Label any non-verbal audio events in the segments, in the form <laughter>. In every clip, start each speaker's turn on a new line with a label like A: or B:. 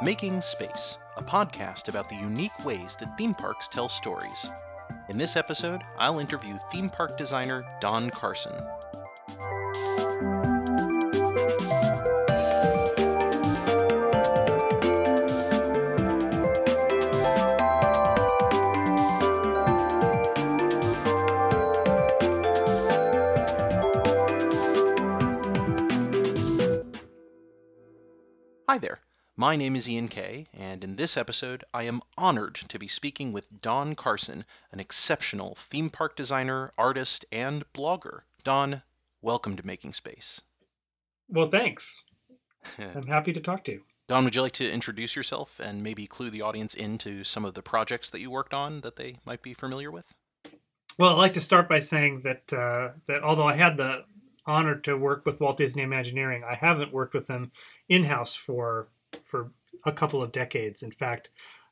A: Making Space, a podcast about the unique ways that theme parks tell stories. In this episode, I'll interview theme park designer Don Carson. My name is Ian Kay, and in this episode, I am honored to be speaking with Don Carson, an exceptional theme park designer, artist, and blogger. Don, welcome to Making Space.
B: Well, thanks. <laughs> I'm happy to talk to you.
A: Don, would you like to introduce yourself and maybe clue the audience into some of the projects that you worked on that they might be familiar with?
B: Well, I'd like to start by saying that uh, that although I had the honor to work with Walt Disney Imagineering, I haven't worked with them in house for for a couple of decades. In fact,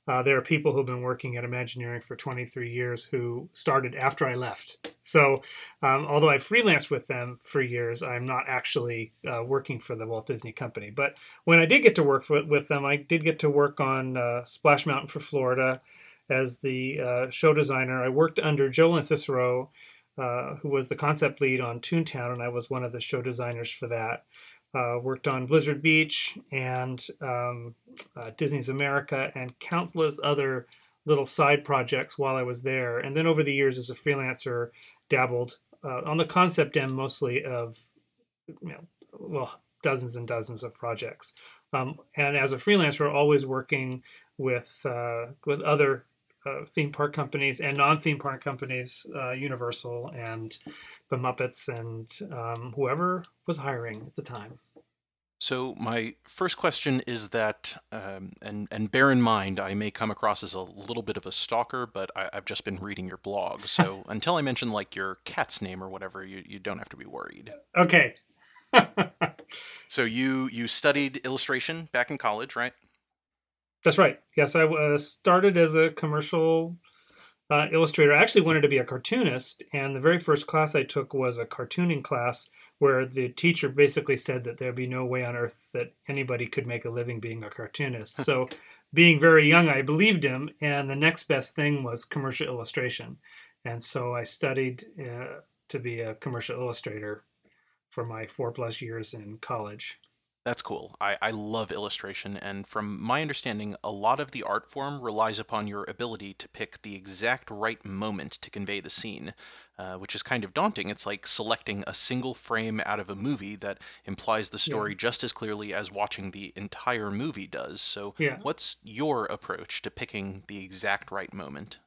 B: uh, there are people who've been working at Imagineering for 23 years who started after I left. So, um, although I freelanced with them for years, I'm not actually uh, working for the Walt Disney Company. But when I did get to work for, with them, I did get to work on uh, Splash Mountain for Florida as the uh, show designer. I worked under Joe Lanzisero, uh, who was the concept lead on Toontown, and I was one of the show designers for that. Uh, worked on Blizzard Beach and um, uh, Disney's America and countless other little side projects while I was there. And then over the years, as a freelancer, dabbled uh, on the concept end mostly of, you know, well, dozens and dozens of projects. Um, and as a freelancer, always working with uh, with other uh, theme park companies and non-theme park companies, uh, Universal and the Muppets and um, whoever was hiring at the time.
A: So my first question is that, um, and and bear in mind, I may come across as a little bit of a stalker, but I, I've just been reading your blog. So <laughs> until I mention like your cat's name or whatever, you, you don't have to be worried.
B: Okay. <laughs>
A: So you you studied illustration back in college, right?
B: That's right. Yes, I uh, started as a commercial uh, illustrator. I actually wanted to be a cartoonist, and the very first class I took was a cartooning class where the teacher basically said that there'd be no way on earth that anybody could make a living being a cartoonist. <laughs> so, being very young, I believed him, and the next best thing was commercial illustration. And so I studied uh, to be a commercial illustrator for my four plus years in college.
A: That's cool. I, I love illustration, and from my understanding, a lot of the art form relies upon your ability to pick the exact right moment to convey the scene, uh, which is kind of daunting. It's like selecting a single frame out of a movie that implies the story
B: Yeah.
A: just as clearly as watching the entire movie does. So,
B: Yeah.
A: what's your approach to picking the exact right moment?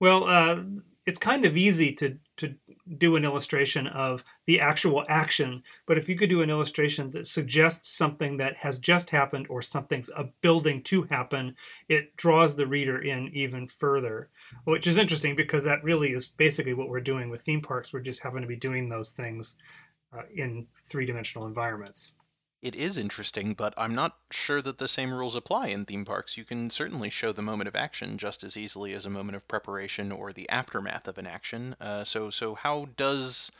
B: Well, uh, it's kind of easy to to do an illustration of the actual action, but if you could do an illustration that suggests something that has just happened or something's a building to happen, it draws the reader in even further. Which is interesting because that really is basically what we're doing with theme parks. We're just having to be doing those things uh, in three dimensional environments.
A: It is interesting, but I'm not sure that the same rules apply in theme parks. You can certainly show the moment of action just as easily as a moment of preparation or the aftermath of an action. Uh, so, so how does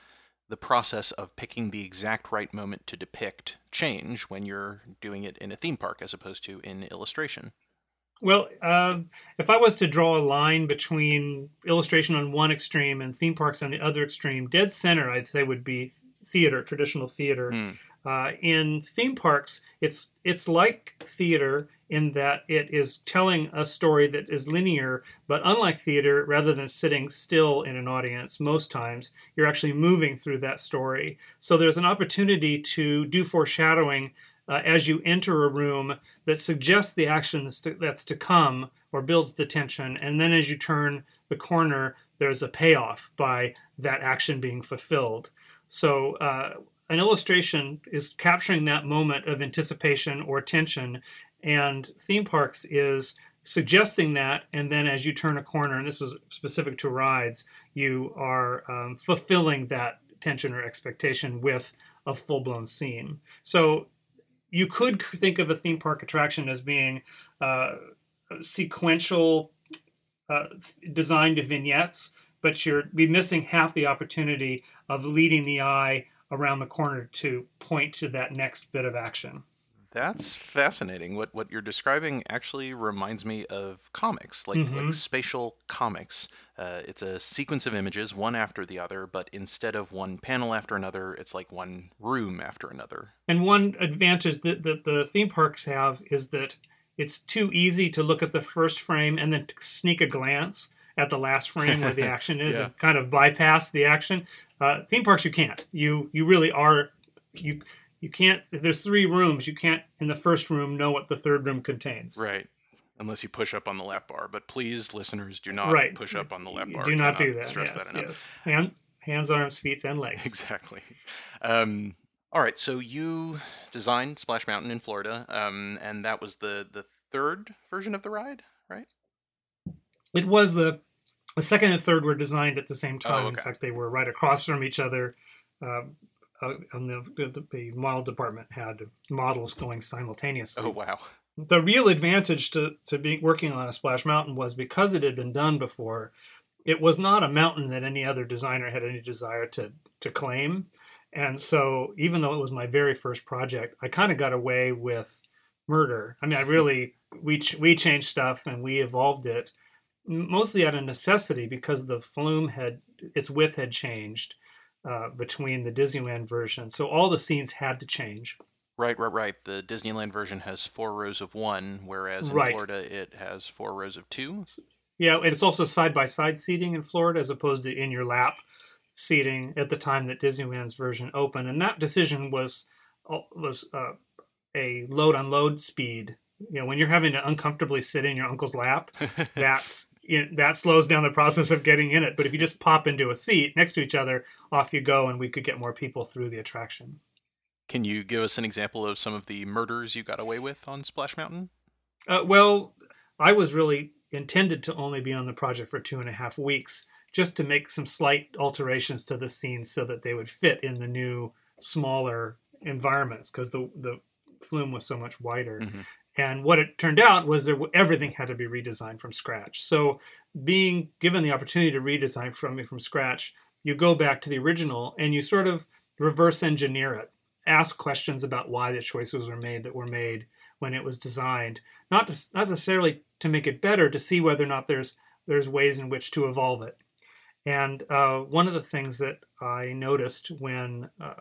A: the process of picking the exact right moment to depict change when you're doing it in a theme park as opposed to in illustration?
B: Well, um, if I was to draw a line between illustration on one extreme and theme parks on the other extreme, dead center, I'd say, would be theater, traditional theater.
A: Hmm.
B: Uh, in theme parks, it's it's like theater in that it is telling a story that is linear, but unlike theater, rather than sitting still in an audience, most times you're actually moving through that story. So there's an opportunity to do foreshadowing uh, as you enter a room that suggests the action that's to, that's to come or builds the tension, and then as you turn the corner, there's a payoff by that action being fulfilled. So uh, an illustration is capturing that moment of anticipation or tension, and theme parks is suggesting that, and then as you turn a corner, and this is specific to rides, you are um, fulfilling that tension or expectation with a full blown scene. So you could think of a theme park attraction as being uh, sequential uh, designed vignettes, but you're be missing half the opportunity of leading the eye around the corner to point to that next bit of action.
A: That's fascinating. What what you're describing actually reminds me of comics, like like
B: hmm
A: spatial comics. Uh, it's a sequence of images, one after the other, but instead of one panel after another, it's like one room after another.
B: And one advantage that, that the theme parks have is that it's too easy to look at the first frame and then sneak a glance at the last frame where the <laughs> action is
A: Yeah.
B: and kind of bypass the action. Uh, theme parks, you can't. You you really are you you can't. If there's three rooms, you can't in the first room know what the third room contains.
A: Right. Unless you push up on the lap bar. But please, listeners, do not
B: Right.
A: push up on the lap bar.
B: Do not do that.
A: Stress
B: yes,
A: that enough.
B: yes. Hand, hands, arms, feet, and legs. <laughs>
A: Exactly. Um, all right. So you designed Splash Mountain in Florida, um, and that was the the third version of the ride?
B: It was the the second and third were designed at the same time. In
A: okay.
B: fact, they were right across from each other. Um, uh, and the, the, the model department had models going simultaneously.
A: Oh wow.
B: The real advantage to, to be working on a Splash Mountain was because it had been done before, it was not a mountain that any other designer had any desire to, to claim. And so, even though it was my very first project, I kind of got away with murder. I mean, I really, we, ch- we changed stuff and we evolved it mostly out of necessity because the flume had, its width had changed uh, between the Disneyland version. So, all the scenes had to change.
A: Right, right, right. The Disneyland version has four rows of one, whereas in
B: Right.
A: Florida it has four rows of two.
B: Yeah, and it's also side by side seating in Florida as opposed to in your lap seating at the time that Disneyland's version opened, and that decision was was uh, a load unload speed. You know, when you're having to uncomfortably sit in your uncle's lap, <laughs> that's you know, that slows down the process of getting in it. But if you just pop into a seat next to each other, off you go, and we could get more people through the attraction.
A: Can you give us an example of some of the murders you got away with on Splash Mountain?
B: Uh, well, I was really intended to only be on the project for two and a half weeks, just to make some slight alterations to the scenes so that they would fit in the new, smaller environments because the the flume was so much wider.
A: Mhm.
B: And what it turned out was that everything had to be redesigned from scratch. So, being given the opportunity to redesign from from scratch, you go back to the original and you sort of reverse engineer it, ask questions about why the choices were made that were made when it was designed, not to, necessarily to make it better, to see whether or not there's there's ways in which to evolve it. And uh, one of the things that I noticed when uh,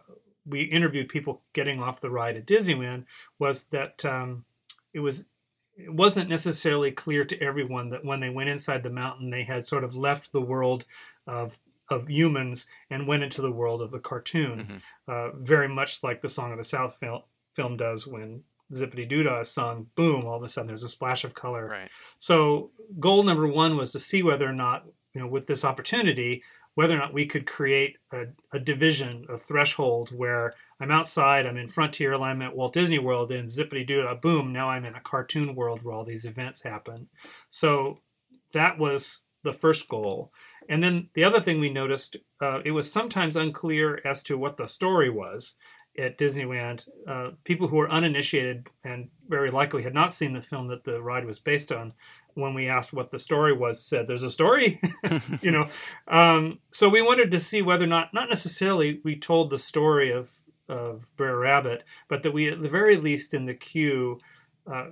B: we interviewed people getting off the ride at Disneyland was that um, it was it wasn't necessarily clear to everyone that when they went inside the mountain, they had sort of left the world of of humans and went into the world of the cartoon,
A: Mhm.
B: uh, very much like the Song of the South film, film does when Zip-a-Dee-Doo-Dah is sung. Boom! All of a sudden, there's a splash of color.
A: Right.
B: So goal number one was to see whether or not, you know, with this opportunity, whether or not we could create a, a division, a threshold where I'm outside, I'm in Frontier, at Walt Disney World, and zippity doo boom, now I'm in a cartoon world where all these events happen. So that was the first goal. And then the other thing we noticed, uh, it was sometimes unclear as to what the story was at Disneyland. Uh, people who were uninitiated and very likely had not seen the film that the ride was based on, when we asked what the story was, said, "There's a story," <laughs> <laughs> you know. Um, so we wanted to see whether or not, not necessarily, we told the story of of Brer Rabbit, but that we, at the very least, in the queue, uh,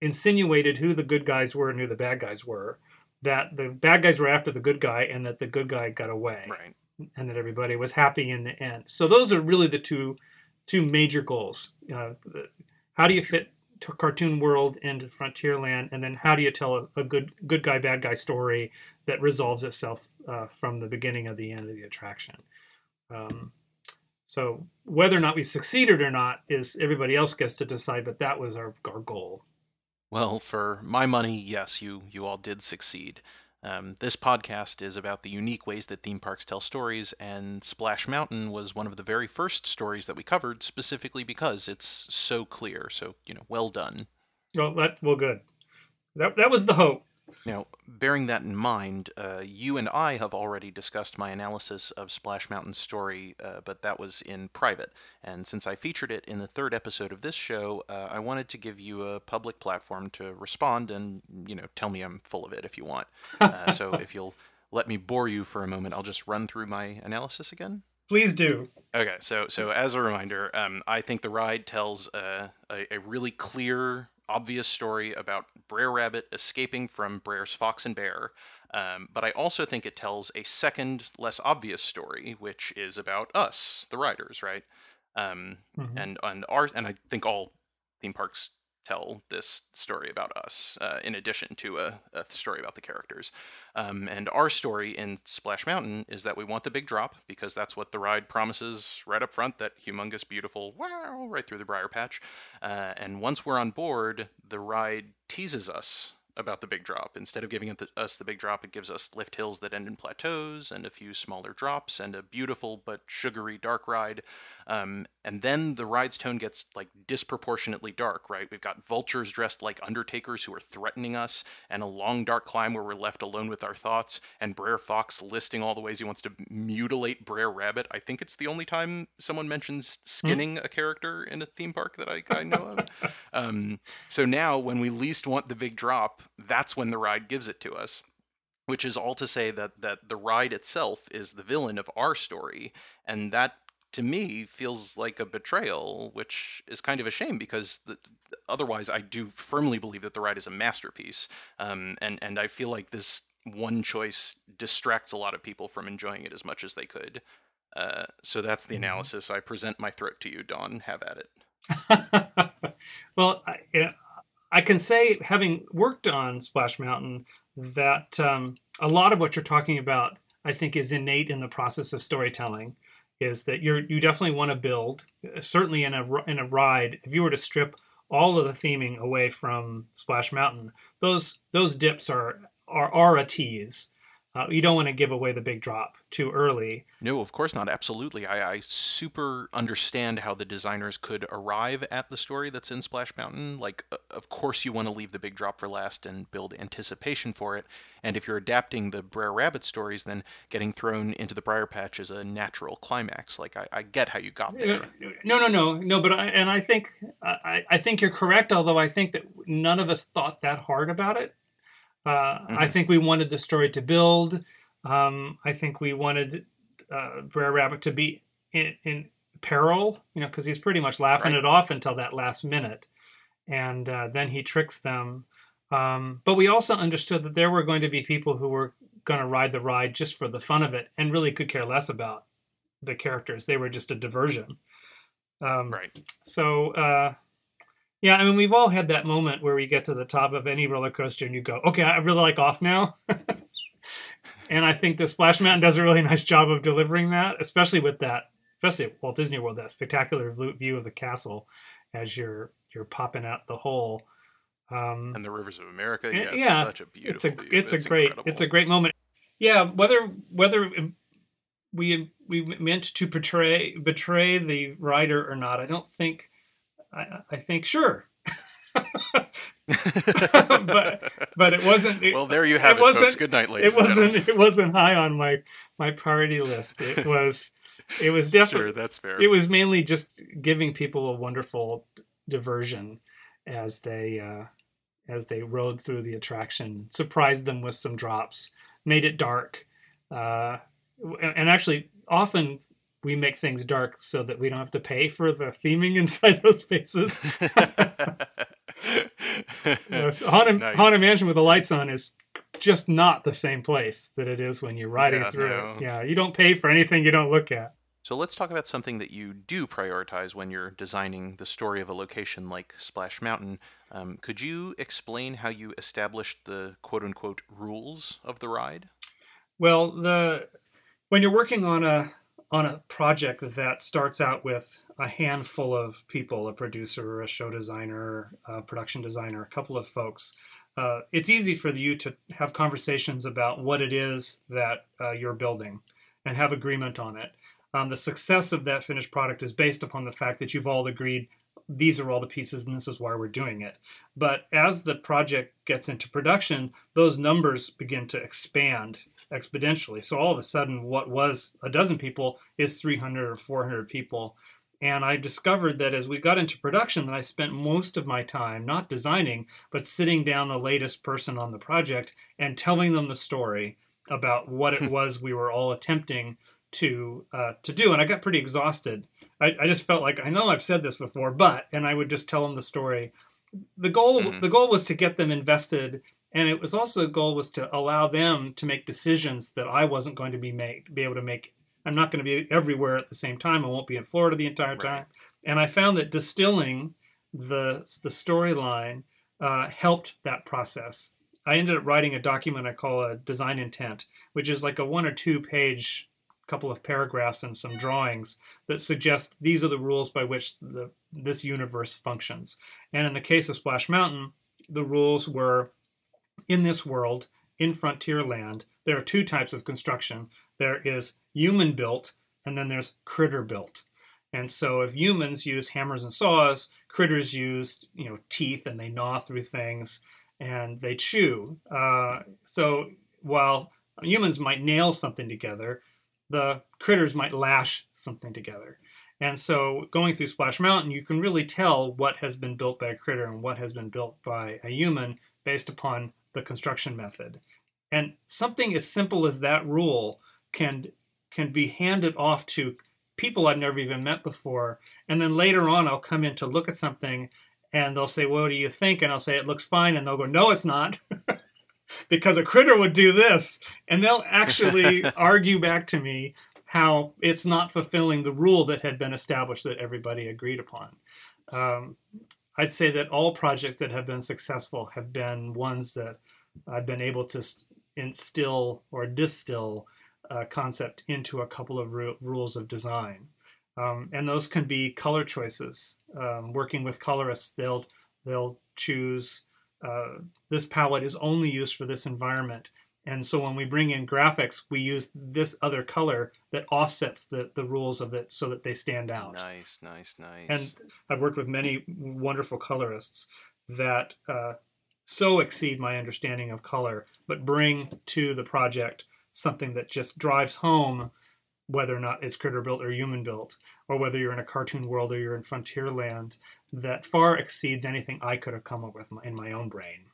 B: insinuated who the good guys were and who the bad guys were. That the bad guys were after the good guy, and that the good guy got away
A: Right.
B: and that everybody was happy in the end. So those are really the two two major goals. Uh, the- how do you fit cartoon world into Frontierland, and then how do you tell a, a good good guy bad guy story that resolves itself uh, from the beginning of the end of the attraction. Um, so whether or not we succeeded or not is everybody else gets to decide, but that was our, our goal.
A: Well, for my money, yes, you you all did succeed. Um, this podcast is about the unique ways that theme parks tell stories, and Splash Mountain was one of the very first stories that we covered, specifically because it's so clear. So, you know, well done.
B: Well, that well, good. That that was the hope.
A: Now, bearing that in mind, uh, you and I have already discussed my analysis of Splash Mountain's story, uh, but that was in private. And since I featured it in the third episode of this show, uh, I wanted to give you a public platform to respond and, you know, tell me I'm full of it if you want. Uh, so <laughs> if you'll let me bore you for a moment, I'll just run through my analysis again.
B: Please do.
A: Okay, so so as a reminder, um, I think the ride tells a, a, a really clear, obvious story about Brer Rabbit escaping from Brer's fox and bear. Um, but I also think it tells a second, less obvious story, which is about us, the riders, right? Um,
B: Mhm.
A: and and our and I think all theme parks tell this story about us, uh, in addition to a, a story about the characters. Um, and our story in Splash Mountain is that we want the big drop because that's what the ride promises right up front that humongous, beautiful wow right through the briar patch. Uh, and once we're on board, the ride teases us about the big drop. Instead of giving it the, us the big drop, it gives us lift hills that end in plateaus and a few smaller drops and a beautiful but sugary dark ride. Um, and then the ride's tone gets like disproportionately dark, right? We've got vultures dressed like undertakers who are threatening us, and a long dark climb where we're left alone with our thoughts, and Brer Fox listing all the ways he wants to mutilate Brer Rabbit. I think it's the only time someone mentions skinning a character in a theme park that I, I know of. <laughs> um, so now, when we least want the big drop, that's when the ride gives it to us. Which is all to say that that the ride itself is the villain of our story, and that to me feels like a betrayal, which is kind of a shame because the, otherwise I do firmly believe that the ride is a masterpiece, um, and and I feel like this one choice distracts a lot of people from enjoying it as much as they could. Uh, so that's the
B: Mhm.
A: analysis. I present my throat to you, Don. Have at it. <laughs>
B: well, I, yeah, I can say, having worked on Splash Mountain, that um, a lot of what you're talking about, I think, is innate in the process of storytelling. Is that you're you definitely want to build, uh, certainly in a in a ride. If you were to strip all of the theming away from Splash Mountain, those those dips are are, are a tease. Uh, you don't want to give away the big drop too early.
A: No, of course not. Absolutely. I, I super understand how the designers could arrive at the story that's in Splash Mountain. Like, uh, of course, you want to leave the big drop for last and build anticipation for it. And if you're adapting the Brer Rabbit stories, then getting thrown into the Briar Patch is a natural climax. Like, I, I get how you got there.
B: No, no, no, no. But I, and I think I, I think you're correct. Although I think that none of us thought that hard about it. Uh, I
A: Mhm.
B: think we wanted the story to build. Um, I think we wanted uh, Brer Rabbit to be in, in peril, you know, because he's pretty much laughing
A: Right.
B: it off until that last minute, and uh, then he tricks them. Um, but we also understood that there were going to be people who were going to ride the ride just for the fun of it and really could care less about the characters. They were just a diversion. Um,
A: Right.
B: so, uh, yeah, I mean, we've all had that moment where we get to the top of any roller coaster and you go, okay, I really like off now. <laughs> and I think the Splash Mountain does a really nice job of delivering that, especially with that, especially at Walt Disney World, that spectacular view of the castle as you're you're popping out the hole. Um,
A: And the Rivers of America.
B: Yeah,
A: it's
B: yeah.
A: such a beautiful
B: it's a
A: view.
B: it's a great
A: incredible.
B: it's a great moment. Yeah, whether whether we we meant to portray betray the writer or not, I don't think. I, I think sure, <laughs> but but it wasn't. It,
A: well, there you have
B: it
A: it, folks.
B: wasn't-
A: Good night, ladies.
B: it wasn't it wasn't high on my my priority list. It <laughs> was it was definitely
A: Sure, that's fair.
B: it was mainly just giving people a wonderful d- diversion as they uh, as they rode through the attraction, surprised them with some drops, made it dark, uh, and actually often we make things dark so that we don't have to pay for the theming <laughs> inside those spaces. You know, so Haunted,
A: Nice.
B: Haunted Mansion with the lights on is just not the same place that it is when you're riding
A: Yeah,
B: through
A: no.
B: it. Yeah, you don't pay for anything you don't look at.
A: So let's talk about something that you do prioritize when you're designing the story of a location like Splash Mountain. Um, could you explain how you established the quote unquote rules of the ride?
B: Well, the when you're working on a on a project that starts out with a handful of people, a producer, a show designer, a production designer, a couple of folks, uh, it's easy for you to have conversations about what it is that uh, you're building and have agreement on it. Um, the success of that finished product is based upon the fact that you've all agreed these are all the pieces and this is why we're doing it. But as the project gets into production, those numbers begin to expand exponentially. So all of a sudden, what was a dozen people is 300 or 400 people. And I discovered that as we got into production, that I spent most of my time not designing, but sitting down the latest person on the project and telling them the story about what it was we were all attempting to uh, to do, and I got pretty exhausted. I, I just felt like I know I've said this before, but and I would just tell them the story. The goal
A: Mhm.
B: the goal was to get them invested, and it was also the goal was to allow them to make decisions that I wasn't going to be make be able to make. I'm not going to be everywhere at the same time. I won't be in Florida the entire
A: Right.
B: time, and I found that distilling the the storyline uh, helped that process. I ended up writing a document I call a design intent, which is like a one or two page couple of paragraphs and some drawings that suggest these are the rules by which the this universe functions. And in the case of Splash Mountain, the rules were in this world, in Frontierland, there are two types of construction. There is human built and then there's critter built. And so if humans use hammers and saws, critters use, you know, teeth and they gnaw through things and they chew. Uh, so while humans might nail something together, the critters might lash something together. And so going through Splash Mountain, you can really tell what has been built by a critter and what has been built by a human based upon the construction method. And something as simple as that rule can can be handed off to people I've never even met before. And then later on I'll come in to look at something and they'll say, What do you think? And I'll say it looks fine, and they'll go, No, it's not. <laughs> because a critter would do this. And they'll actually <laughs> argue back to me how it's not fulfilling the rule that had been established that everybody agreed upon. Um, I'd say that all projects that have been successful have been ones that I've been able to instill or distill a concept into a couple of ru- rules of design. Um, and those can be color choices. Um, working with colorists, they'll they'll choose uh, this palette is only used for this environment. And so when we bring in graphics, we use this other color that offsets the, the rules of it so that they stand out.
A: Nice, nice, nice.
B: And I've worked with many wonderful colorists that uh, so exceed my understanding of color, but bring to the project something that just drives home whether or not it's critter built or human built, or whether you're in a cartoon world or you're in Frontierland that far exceeds anything I could have come up with in my own brain.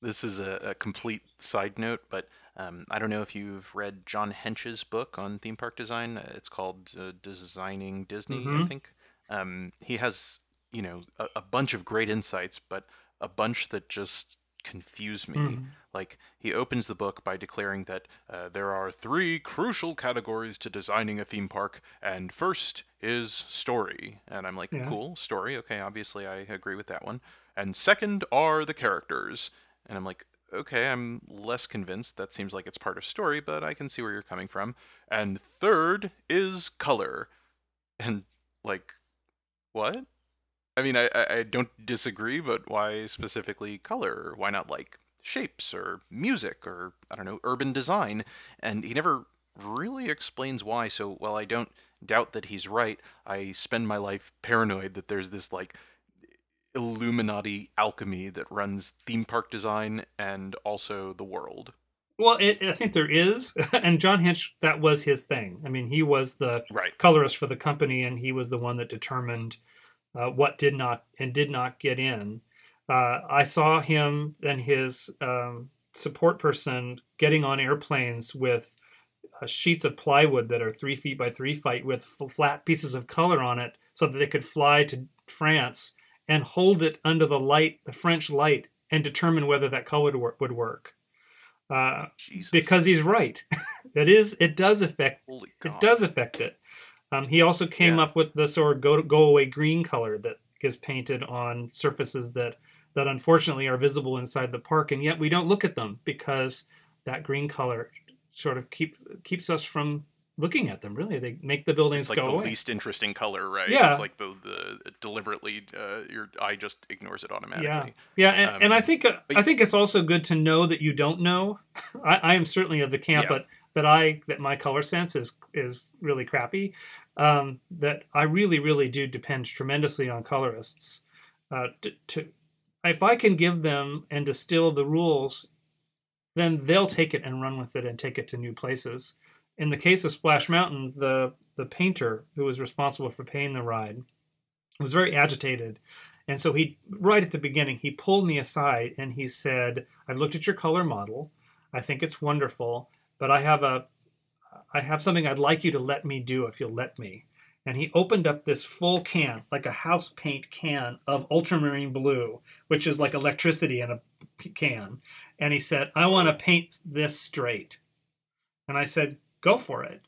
A: This is a, a complete side note, but um, I don't know if you've read John Hench's book on theme park design. It's called uh, Designing Disney, I
B: Mhm.
A: think. Um, he has, you know, a, a bunch of great insights, but a bunch that just confuse me.
B: Mhm.
A: Like, he opens the book by declaring that uh, there are three crucial categories to designing a theme park, and first is story. And I'm like,
B: Yeah.
A: cool, story. Okay, obviously I agree with that one. And second are the characters. And I'm like, okay, I'm less convinced. That seems like it's part of story, but I can see where you're coming from. And third is color. And like, what? I mean, I, I don't disagree, but why specifically color? Why not like shapes or music or I don't know, urban design? And he never really explains why. So while I don't doubt that he's right, I spend my life paranoid that there's this like Illuminati alchemy that runs theme park design and also the world.
B: Well, it, I think there is, <laughs> and John Hench, that was his thing. I mean, he was the
A: Right.
B: colorist for the company, and he was the one that determined uh, what did not and did not get in. Uh, I saw him and his um, support person getting on airplanes with uh, sheets of plywood that are three feet by three feet with flat pieces of color on it, so that they could fly to France and hold it under the light, the French light, and determine whether that color would work. Would work. Uh, because he's right. <laughs> it is. It does affect. It does affect it. Um, he also came
A: Yeah.
B: up with the sort of go go away green color that is painted on surfaces that that unfortunately are visible inside the park, and yet we don't look at them because that green color sort of keeps keeps us from looking at them. Really, they make the buildings
A: It's like
B: go
A: the
B: away.
A: least interesting color, right?
B: Yeah.
A: It's like the, the deliberately uh, your eye just ignores it automatically.
B: Yeah, and, and I
A: Um,
B: think uh, I think it's also good to know that you don't know. <laughs> I, I am certainly of the camp
A: Yeah.
B: that that I that my color sense is is really crappy. Um, that I really really do depend tremendously on colorists. Uh, to, to if I can give them and distill the rules, then they'll take it and run with it and take it to new places. In the case of Splash Mountain, the the painter who was responsible for painting the ride was very agitated and so he, right at the beginning, he pulled me aside and he said, "I've looked at your color model. I think it's wonderful, but I have a, I have something I'd like you to let me do if you'll let me. And he opened up this full can, like a house paint can of ultramarine blue, which is like electricity in a can. And he said, I want to paint this straight. And I said, Go for it.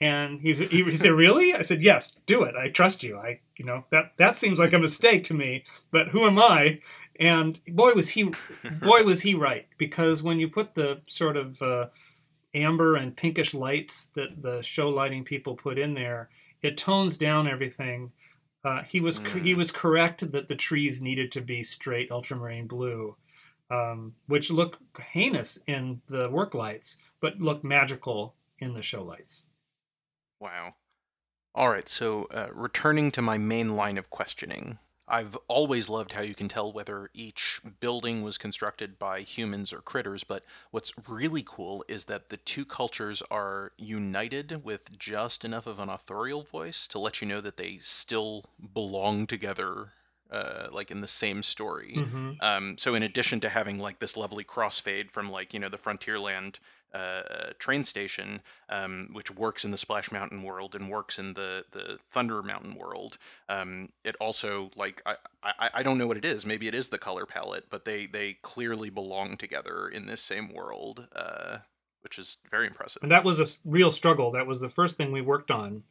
B: And he, he said, "Really?" I said, "Yes, do it. I trust you. I, you know, that that seems like a mistake to me, but who am I?" And boy, was he, <laughs> boy, was he right. Because when you put the sort of uh, amber and pinkish lights that the show lighting people put in there, it tones down everything. Uh, he was mm. he was correct that the trees needed to be straight ultramarine blue, um, which look heinous in the work lights, but look magical in the show lights.
A: Wow. All right, so uh, returning to my main line of questioning, I've always loved how you can tell whether each building was constructed by humans or critters, but what's really cool is that the two cultures are united with just enough of an authorial voice to let you know that they still belong together uh, like in the same story. Mm-hmm. Um, so in addition to having like this lovely crossfade from like you know the Frontierland uh, train station, um, which works in the Splash Mountain world and works in the the Thunder Mountain world. Um, it also like I, I I don't know what it is. Maybe it is the color palette, but they they clearly belong together in this same world, uh, which is very impressive.
B: And that was a real struggle. That was the first thing we worked on.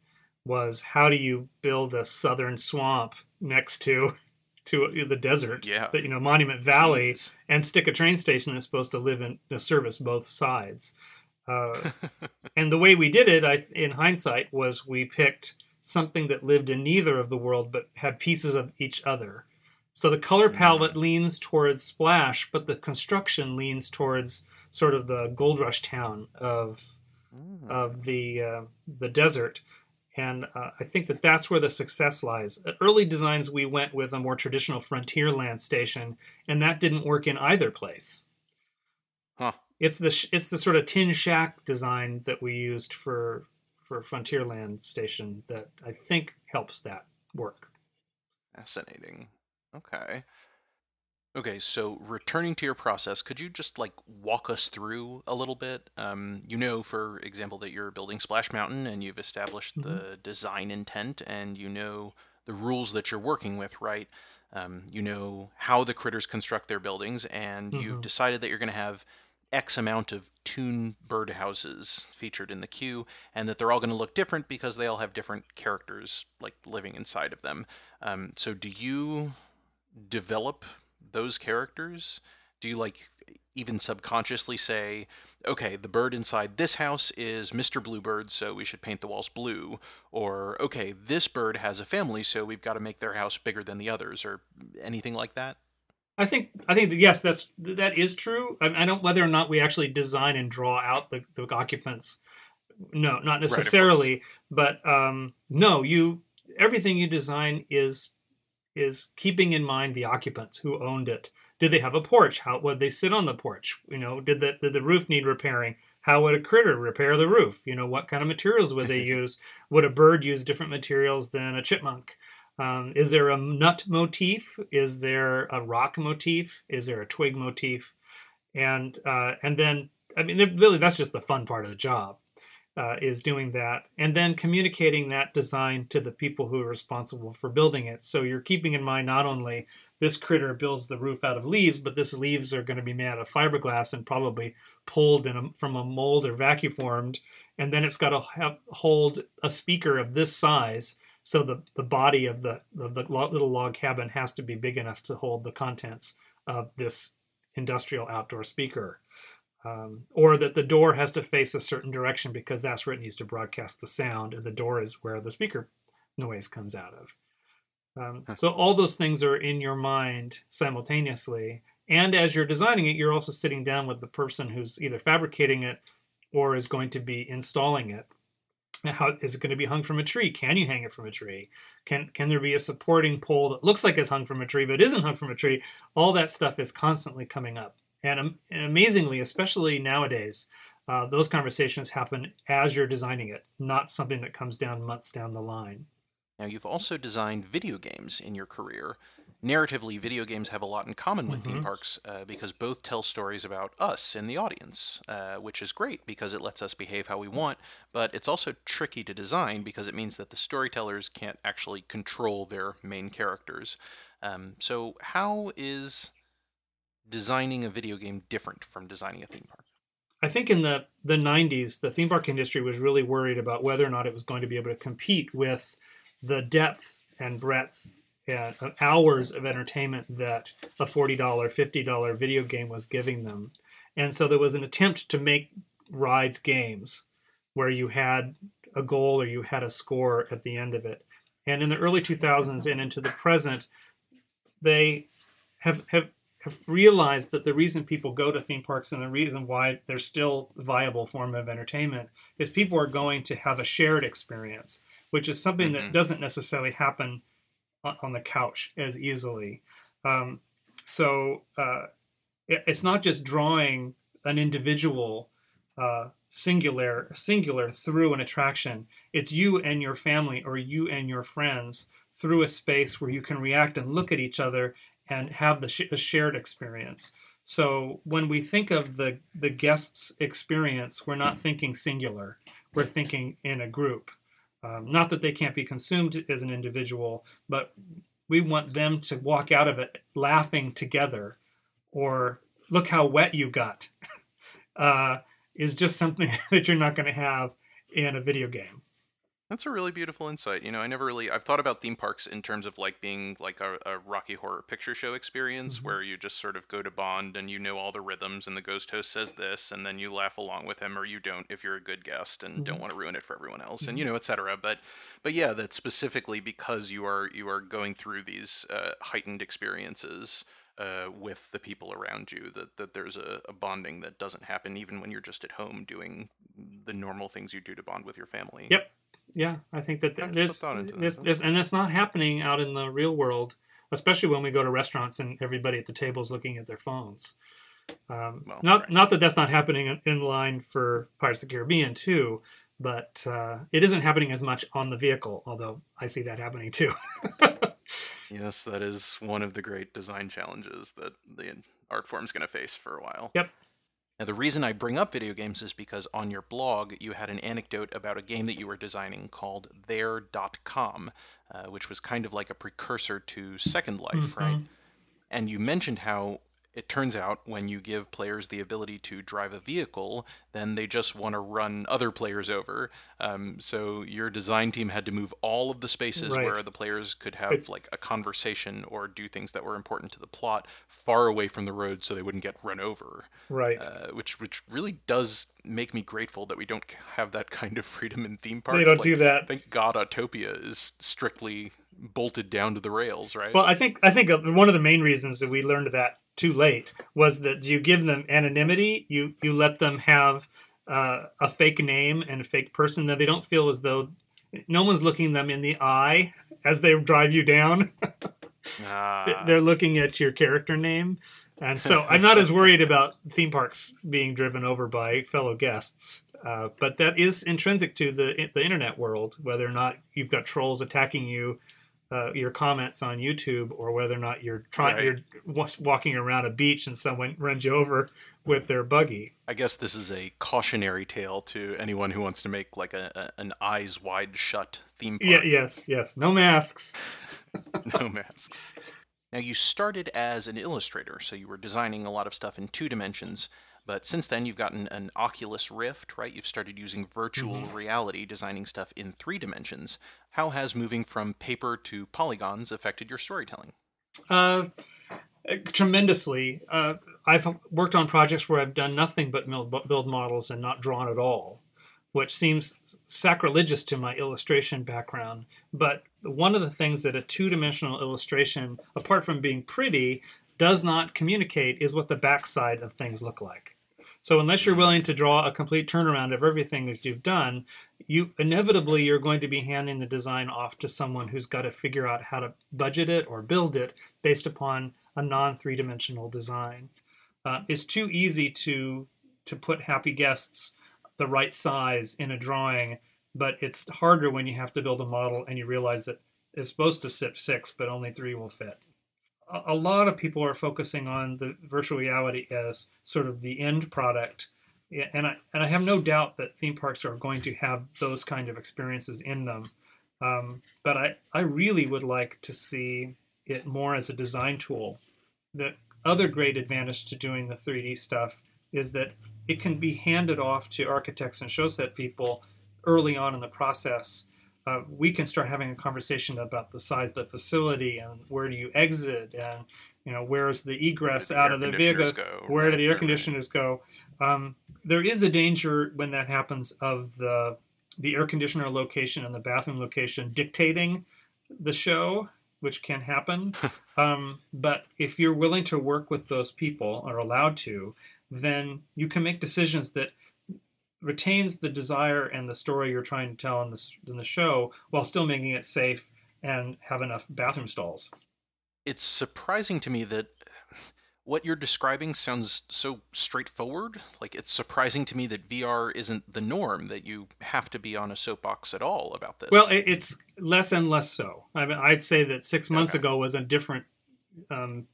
B: Was how do you build a southern swamp next to to the desert,
A: yeah.
B: but you know, Monument Valley, Jeez. and stick a train station that's supposed to live in to service both sides. Uh, <laughs> and the way we did it, I, in hindsight, was we picked something that lived in neither of the world but had pieces of each other. So the color mm. palette mm. leans towards splash, but the construction leans towards sort of the gold rush town of mm. of the uh, the desert and uh, I think that that's where the success lies. early designs, we went with a more traditional Frontierland station, and that didn't work in either place.
A: Huh.
B: It's the it's the sort of tin shack design that we used for for Frontierland station that I think helps that work.
A: Fascinating. Okay. Okay, so returning to your process, could you just like walk us through a little bit? Um, you know, for example, that you're building Splash Mountain and you've established mm-hmm. the design intent and you know the rules that you're working with, right? Um, you know how the critters construct their buildings, and mm-hmm. you've decided that you're going to have X amount of tune bird houses featured in the queue, and that they're all going to look different because they all have different characters like living inside of them. Um, so, do you develop those characters? Do you like even subconsciously say, okay, the bird inside this house is Mr. Bluebird, so we should paint the walls blue? Or, okay, this bird has a family, so we've got to make their house bigger than the others, or anything like that?
B: I think I think that yes, that's that is true. I, I don't whether or not we actually design and draw out the, the occupants. No, not necessarily, right, but um, no, you everything you design is is keeping in mind the occupants who owned it. Did they have a porch? How would they sit on the porch? You know, did the did the roof need repairing? How would a critter repair the roof? You know, what kind of materials would they <laughs> use? Would a bird use different materials than a chipmunk? Um, is there a nut motif? Is there a rock motif? Is there a twig motif? And uh, and then I mean, really, that's just the fun part of the job uh, is doing that and then communicating that design to the people who are responsible for building it. So you're keeping in mind not only this critter builds the roof out of leaves but this leaves are going to be made out of fiberglass and probably pulled a, from a mold or vacuum formed and then it's got to have, hold a speaker of this size so the, the body of the, of the little log cabin has to be big enough to hold the contents of this industrial outdoor speaker um, or that the door has to face a certain direction because that's where it needs to broadcast the sound, and the door is where the speaker noise comes out of. Um, so all those things are in your mind simultaneously, and as you're designing it, you're also sitting down with the person who's either fabricating it or is going to be installing it. How is it going to be hung from a tree? Can you hang it from a tree? Can can there be a supporting pole that looks like it's hung from a tree but isn't hung from a tree? All that stuff is constantly coming up. And, and amazingly, especially nowadays, uh, those conversations happen as you're designing it, not something that comes down months down the line.
A: Now, you've also designed video games in your career. Narratively, video games have a lot in common with theme
B: hmm
A: parks uh, because both tell stories about us and the audience, uh, which is great because it lets us behave how we want, but it's also tricky to design because it means that the storytellers can't actually control their main characters. Um, so, how is designing a video game different from designing a theme park?
B: I think in the the 90s, the theme park industry was really worried about whether or not it was going to be able to compete with the depth and breadth and uh, hours of entertainment that a $40, $50 video game was giving them. And so there was an attempt to make rides games where you had a goal or you had a score at the end of it. And in the early 2000s and into the present, they have, have have realized that the reason people go to theme parks and the reason why they're still a viable form of entertainment is people are going to have a shared experience, which is something
A: hmm
B: that doesn't necessarily happen on, on the couch as easily. Um, so uh, it, it's not just drawing an individual uh, singular singular through an attraction. It's you and your family or you and your friends through a space where you can react and look at each other and have the, sh- the shared experience. So when we think of the the guest's experience, we're not thinking singular. We're thinking in a group. Um, not that they can't be consumed as an individual, but we want them to walk out of it laughing together, or look how wet you got. <laughs> Uh, is just something <laughs> that you're not going to have in a video game.
A: That's a really beautiful insight. You know, I never really I've thought about theme parks in terms of like being like a, a Rocky Horror Picture Show experience
B: Mhm.
A: where you just sort of go to Bond and you know all the rhythms and the ghost host says this and then you laugh along with him or you don't if you're a good guest and don't
B: Mhm.
A: want to ruin it for everyone else and you
B: Mhm.
A: know, etc. But but yeah, that specifically because you are you are going through these uh, heightened experiences uh, with the people around you that, that there's a, a bonding that doesn't happen even when you're just at home doing the normal things you do to bond with your family.
B: Yep. Yeah, I think that
A: I
B: th-
A: have to put
B: this,
A: thought into that.
B: this,
A: That's
B: and that's not happening out in the real world, especially when we go to restaurants and everybody at the table is looking at their phones. Um,
A: Well,
B: not,
A: right.
B: not that that's not happening in- in line for Pirates of the Caribbean too, but uh, it isn't happening as much on the vehicle. Although I see that happening too. <laughs>
A: Yes, that is one of the great design challenges that the art form's going to face for a while.
B: Yep.
A: Now, the reason I bring up video games is because on your blog you had an anecdote about a game that you were designing called There.com, uh, which was kind of like a precursor to Second Life, right?
B: Mhm.
A: And you mentioned how it turns out when you give players the ability to drive a vehicle, then they just want to run other players over. Um, so your design team had to move all of the spaces
B: Right.
A: where the players could have like a conversation or do things that were important to the plot far away from the road so they wouldn't get run over.
B: Right.
A: Uh, which which really does make me grateful that we don't have that kind of freedom in theme parks.
B: they don't
A: Like,
B: do that.
A: thank God Autopia is strictly bolted down to the rails, right?
B: Well, I think I think one of the main reasons that we learned that too late was that you give them anonymity. You you let them have uh, a fake name and a fake person that they don't feel as though no one's looking them in the eye as they drive you down.
A: Ah. <laughs>
B: They're looking at your character name, and so I'm not as worried about theme parks being driven over by fellow guests. Uh, but that is intrinsic to the the internet world, whether or not you've got trolls attacking you, uh, your comments on YouTube, or whether or not you're trying
A: Right.
B: you're wa- walking around a beach and someone runs you over with their buggy.
A: I guess this is a cautionary tale to anyone who wants to make like a, a an eyes wide shut theme park.
B: Yeah, yes, yes. No masks. <laughs>
A: no masks. Now you started as an illustrator, so you were designing a lot of stuff in two dimensions. But since then, you've gotten an Oculus Rift, right? You've started using virtual
B: Mhm.
A: reality, designing stuff in three dimensions. How has moving from paper to polygons affected your storytelling?
B: Uh, tremendously. Uh, I've worked on projects where I've done nothing but build, build models and not drawn at all, which seems sacrilegious to my illustration background. But one of the things that a two dimensional illustration, apart from being pretty, does not communicate is what the backside of things look like. So unless you're willing to draw a complete turnaround of everything that you've done, you inevitably you're going to be handing the design off to someone who's got to figure out how to budget it or build it based upon a non three dimensional design. Uh, it's too easy to to put happy guests the right size in a drawing but it's harder when you have to build a model and you realize that it's supposed to sit six, but only three will fit. A, lot of people are focusing on the virtual reality as sort of the end product. And I, and I have no doubt that theme parks are going to have those kind of experiences in them. Um, but I, I really would like to see it more as a design tool. The other great advantage to doing the 3D stuff is that it can be handed off to architects and show set people early on in the process. Uh, we can start having a conversation about the size of the facility and where do you exit and you know where's the egress
A: the
B: out of the vehicle
A: go?
B: where do
A: Right,
B: the air
A: right.
B: conditioners go um, there is a danger when that happens of the the air conditioner location and the bathroom location dictating the show which can happen <laughs> um, but if you're willing to work with those people or allowed to then you can make decisions that retains the desire and the story you're trying to tell in the, in the show while still making it safe and have enough bathroom stalls
A: It's surprising to me that what you're describing sounds so straightforward. Like it's surprising to me that VR isn't the norm, that you have to be on a soapbox at all about this.
B: Well, it's less and less so. I mean, I'd say that six months
A: Okay.
B: ago was a different um,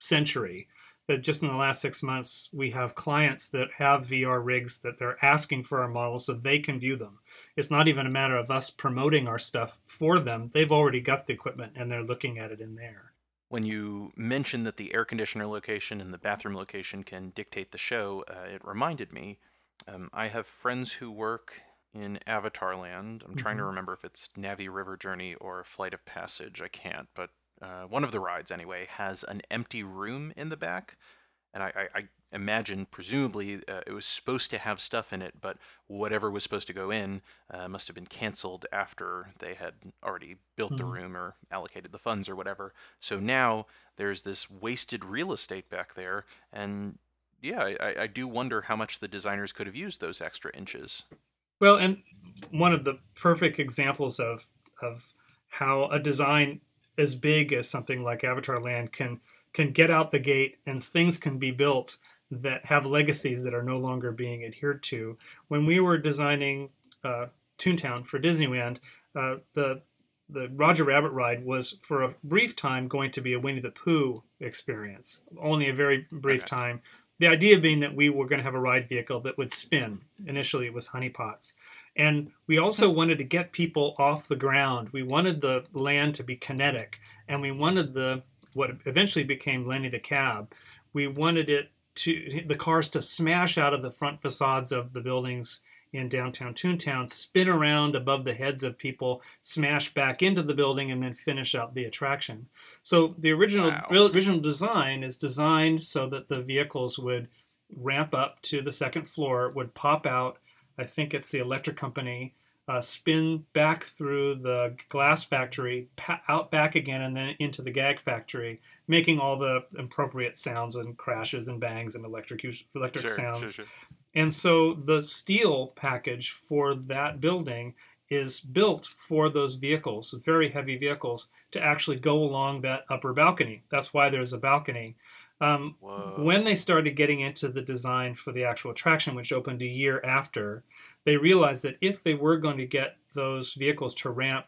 B: century. That just in the last six months, we have clients that have VR rigs that they're asking for our models so they can view them. It's not even a matter of us promoting our stuff for them. They've already got the equipment and they're looking at it in there.
A: when you mentioned that the air conditioner location and the bathroom location can dictate the show, uh, it reminded me. Um, I have friends who work in Avatar Land. I'm trying to
B: Mhm.
A: remember if it's Na'vi River Journey or Flight of Passage. I can't, but uh, one of the rides anyway has an empty room in the back, and I, I, I imagine presumably uh, it was supposed to have stuff in it, but whatever was supposed to go in uh, must have been canceled after they had already built the
B: Mhm.
A: room or allocated the funds or whatever. So now there's this wasted real estate back there, and yeah, I, I- I do wonder how much the designers could have used those extra inches.
B: Well, and one of the perfect examples of of how a design as big as something like Avatar Land can can get out the gate and things can be built that have legacies that are no longer being adhered to. When we were designing uh, Toontown for Disneyland, uh, the the Roger Rabbit ride was for a brief time going to be a Winnie the Pooh experience, only a very brief
A: Okay.
B: time. The idea being that we were going to have a ride vehicle that would spin. Initially, it was honeypots. And we also mm. wanted to get people off the ground. We wanted the land to be kinetic, and we wanted the what eventually became Lenny the Cab. We wanted it to the cars to smash out of the front facades of the buildings in downtown Toontown, spin around above the heads of people, smash back into the building, and then finish out the attraction. So the original
A: Wow.
B: original design is designed so that the vehicles would ramp up to the second floor, would pop out. I think it's the electric company. Uh, spin back through the glass factory, pa- out back again, and then into the gag factory, making all the appropriate sounds and crashes and bangs and electric electric
A: Sure,
B: sounds.
A: sure, sure.
B: And so the steel package for that building is built for those vehicles, very heavy vehicles, to actually go along that upper balcony. That's why there's a balcony. Um, when they started getting into the design for the actual attraction, which opened a year after, they realized that if they were going to get those vehicles to ramp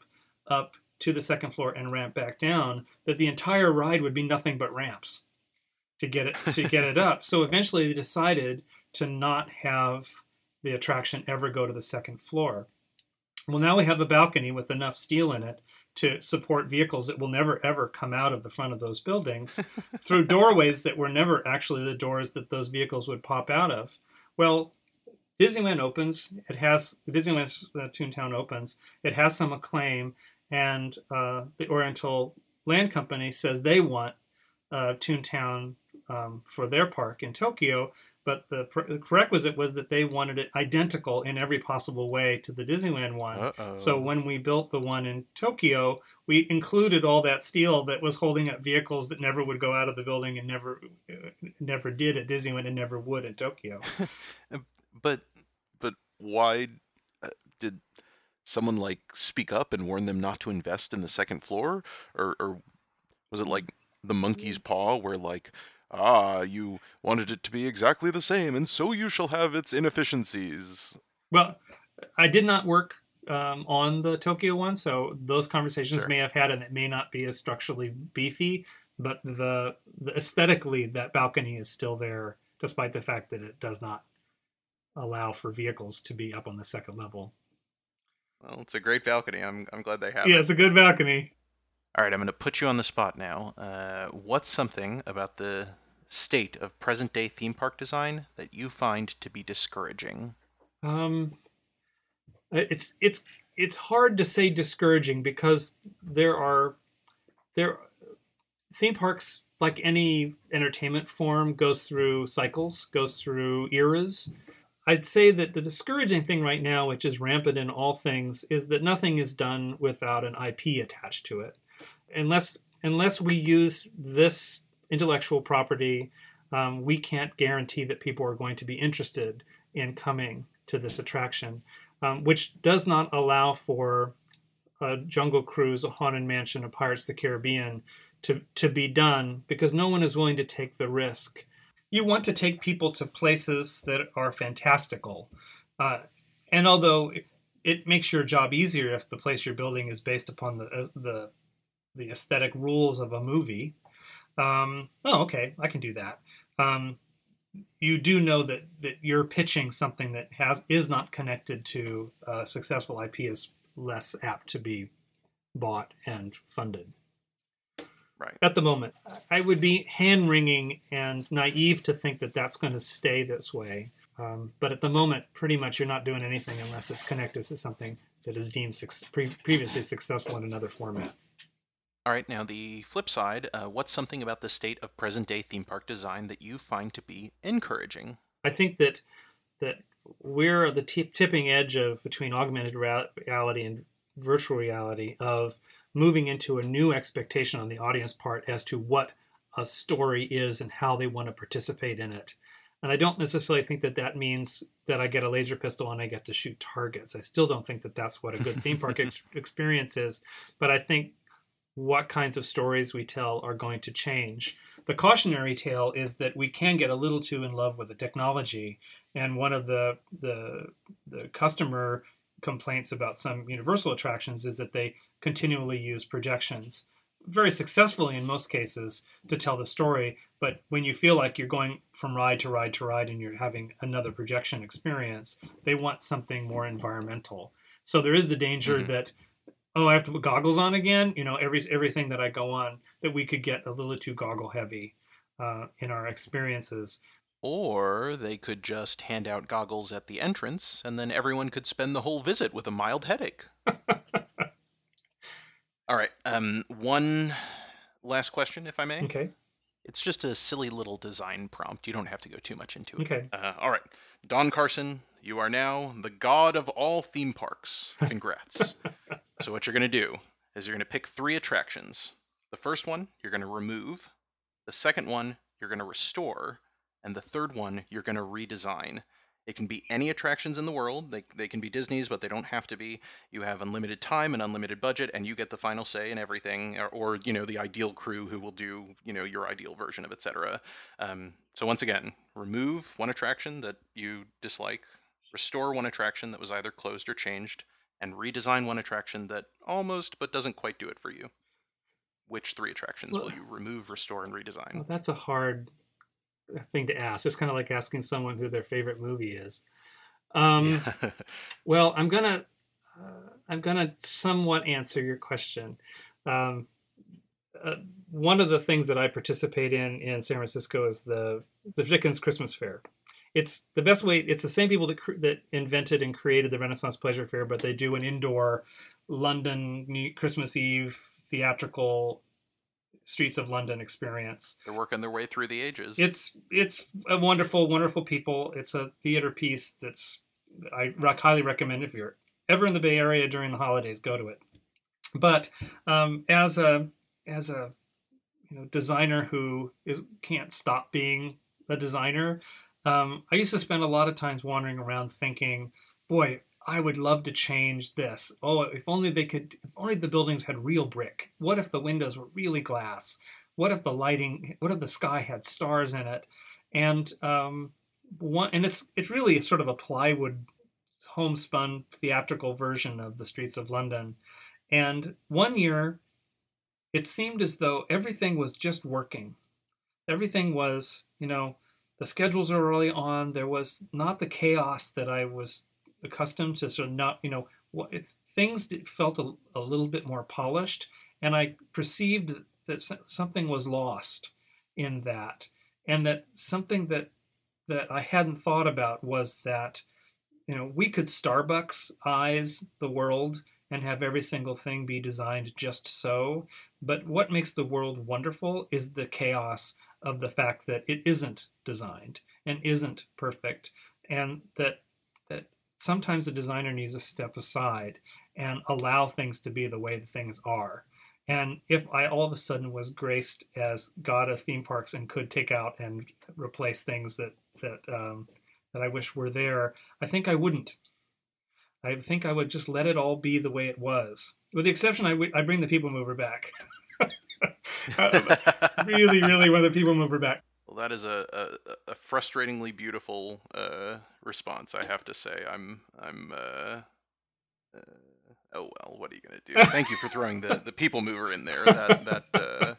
B: up to the second floor and ramp back down, that the entire ride would be nothing but ramps to get it to get it up. <laughs> So eventually they decided to not have the attraction ever go to the second floor. Well, now we have a balcony with enough steel in it to support vehicles that will never ever come out of the front of those buildings <laughs> through doorways that were never actually the doors that those vehicles would pop out of. Well, Disneyland opens. It has Disneyland uh, Toontown opens. It has some acclaim, and uh, the Oriental Land Company says they want uh, Toontown um, for their park in Tokyo. But the, pr- the prerequisite was that they wanted it identical in every possible way to the Disneyland one.
A: Uh-oh.
B: So when we built the one in Tokyo, we included all that steel that was holding up vehicles that never would go out of the building and never, uh, never did at Disneyland and never would in Tokyo. <laughs>
C: But but why uh, did someone like speak up and warn them not to invest in the second floor, or or was it like the monkey's paw, where like ah you wanted it to be exactly the same, and so you shall have its inefficiencies.
B: Well, I did not work um, on the Tokyo one, so those conversations
A: Sure.
B: may have had, and it may not be as structurally beefy, but the, the aesthetically that balcony is still there, despite the fact that it does not allow for vehicles to be up on the second level.
C: Well, it's a great balcony. I'm I'm glad they have
B: Yeah,
C: it.
B: it's a good balcony.
A: All right, I'm going to put you on the spot now. Uh, what's something about the state of present day theme park design that you find to be discouraging?
B: Um, it's it's it's hard to say discouraging because there are there theme parks like any entertainment form goes through cycles, goes through eras. I'd say that the discouraging thing right now, which is rampant in all things, is that nothing is done without an IP attached to it. Unless unless we use this intellectual property, um, we can't guarantee that people are going to be interested in coming to this attraction, um, which does not allow for a Jungle Cruise, a Haunted Mansion, a Pirates of the Caribbean to, to be done because no one is willing to take the risk. You want to take people to places that are fantastical. Uh, and although it, it makes your job easier if the place you're building is based upon the, uh, the, the aesthetic rules of a movie, um, oh, okay, I can do that. Um, you do know that that you're pitching something that has is not connected to uh, successful IP is less apt to be bought and funded.
C: Right.
B: At the moment, I would be hand wringing and naive to think that that's going to stay this way. Um, but at the moment, pretty much you're not doing anything unless it's connected to something that is deemed suc- pre- previously successful in another format.
A: All right, now the flip side uh, what's something about the state of present day theme park design that you find to be encouraging?
B: I think that that we're at the tip, tipping edge of between augmented rea- reality and virtual reality of moving into a new expectation on the audience part as to what a story is and how they want to participate in it. And I don't necessarily think that that means that I get a laser pistol and I get to shoot targets. I still don't think that that's what a good theme park <laughs> ex- experience is. But I think what kinds of stories we tell are going to change. The cautionary tale is that we can get a little too in love with the technology, and one of the the the customer complaints about some universal attractions is that they continually use projections very successfully in most cases to tell the story but when you feel like you're going from ride to ride to ride and you're having another projection experience they want something more environmental so there is the danger
C: Mhm.
B: that oh i have to put goggles on again you know every everything that i go on that we could get a little too goggle heavy uh, in our experiences
A: Or they could just hand out goggles at the entrance, and then everyone could spend the whole visit with a mild headache. <laughs> All right, um, one last question, if I may.
B: okay
A: It's just a silly little design prompt. You don't have to go too much into it.
B: okay
C: Uh, all right, Don Carson, you are now the god of all theme parks. Congrats. <laughs> so what you're gonna do is you're gonna pick three attractions. The first one you're gonna remove. The second one you're gonna restore, and the third one you're gonna redesign. It can be any attractions in the world. They, they can be Disney's, but they don't have to be. You have unlimited time and unlimited budget, and you get the final say in everything, or, or you know the ideal crew who will do you know your ideal version of etc. Um, so once again, remove one attraction that you dislike, restore one attraction that was either closed or changed, and redesign one attraction that almost but doesn't quite do it for you. Which three attractions will
A: you remove, restore, and redesign?
B: Well, that's a hard thing to ask. It's kind of like asking someone who their favorite movie is. Um, <laughs> well, I'm gonna uh, I'm gonna somewhat answer your question. Um, uh, one of the things that I participate in in San Francisco is the the Dickens Christmas Fair. It's the best way. It's the same people that cr- that invented and created the Renaissance Pleasure Fair, but they do an indoor London New- Christmas Eve theatrical streets of London experience.
A: They're working their way through the ages.
B: It's it's a wonderful, wonderful people. It's a theater piece that's I highly recommend if you're ever in the Bay Area during the holidays, go to it. But um, as a as a you know designer who is can't stop being a designer, um, I used to spend a lot of times wandering around thinking, boy. I would love to change this. Oh, if only they could, if only the buildings had real brick. What if the windows were really glass? what if the lighting what if the sky had stars in it and um one and it's it's really sort of a plywood homespun theatrical version of the Streets of London. And one year, it seemed as though everything was just working. Everything was, you know, the schedules are early on. There was not the chaos that I was accustomed to. So not, you know, what, things felt a, a little bit more polished, and I perceived that something was lost in that, and that something that that I hadn't thought about was that, you know, we could Starbucks eyes the world and have every single thing be designed just so. But what makes the world wonderful is the chaos of the fact that it isn't designed and isn't perfect, and that that sometimes a designer needs to step aside and allow things to be the way the things are. And if I all of a sudden was graced as god of theme parks and could take out and replace things that that um, that I wish were there, I think I wouldn't. I think I would just let it all be the way it was, with the exception I, w- I bring the people mover back. <laughs> <laughs> really, really want the people mover back.
A: Well, that is a, a, a frustratingly beautiful uh, response, I have to say. I'm I'm uh, uh, oh well, what are you gonna do? <laughs> Thank you for throwing the, the people mover in there. That that uh,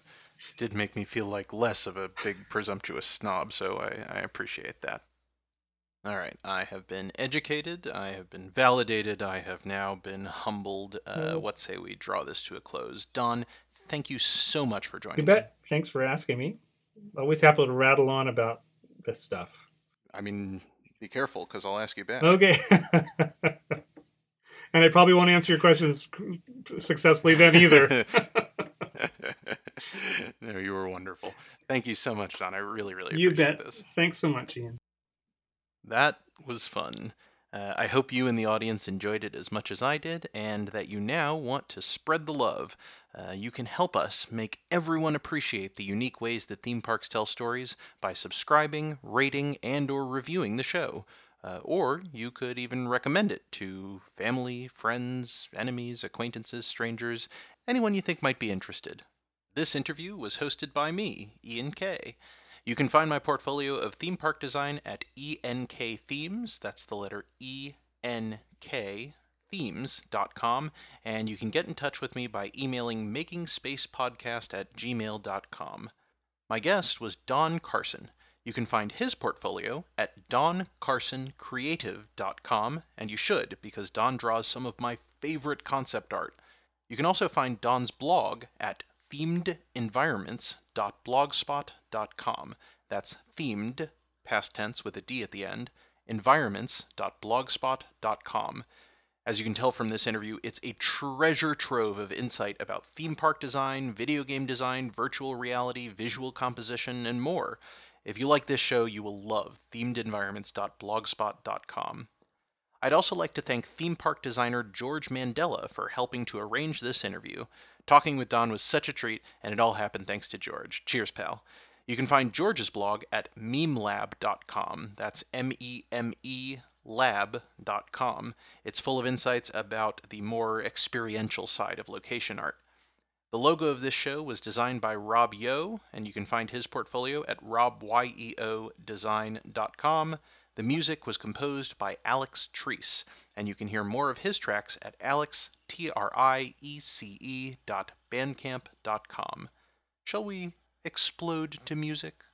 A: did make me feel like less of a big presumptuous snob, so I, I appreciate that. All right, I have been educated, I have been validated, I have now been humbled. Uh, what say we draw this to a close? Don, thank you so much for joining.
B: You bet. Me. Thanks for asking me. Always happy to rattle on about this stuff.
A: I mean, be careful because I'll ask you back.
B: Okay. <laughs> and I probably won't answer your questions successfully then either. <laughs>
A: no, you were wonderful. Thank you so much, Don. I really, really
B: you
A: appreciate
B: bet.
A: this.
B: Thanks so much, Ian.
A: That was fun. Uh, I hope you and the audience enjoyed it as much as I did, and that you now want to spread the love. Uh, you can help us make everyone appreciate the unique ways that theme parks tell stories by subscribing, rating, and/or reviewing the show. Uh, or you could even recommend it to family, friends, enemies, acquaintances, strangers, anyone you think might be interested. This interview was hosted by me, Ian Kay. You can find my portfolio of theme park design at ENK Themes. That's the letter E N K themes.com. And you can get in touch with me by emailing makingspacepodcast at gmail.com. My guest was Don Carson. You can find his portfolio at doncarsoncreative.com, and you should, because Don draws some of my favorite concept art. You can also find Don's blog at themedenvironments.blogspot.com. That's themed, past tense with a D at the end, environments.blogspot.com. As you can tell from this interview, it's a treasure trove of insight about theme park design, video game design, virtual reality, visual composition, and more. If you like this show, you will love themedenvironments.blogspot.com. I'd also like to thank theme park designer George Mandela for helping to arrange this interview. Talking with Don was such a treat, and it all happened thanks to George. Cheers, pal. You can find George's blog at memelab.com. That's M E M E lab.com. It's full of insights about the more experiential side of location art. The logo of this show was designed by Rob Yeo, and you can find his portfolio at robyeodesign.com. The music was composed by Alex Treece, and you can hear more of his tracks at alextriece.bandcamp.com. Shall we explode to music?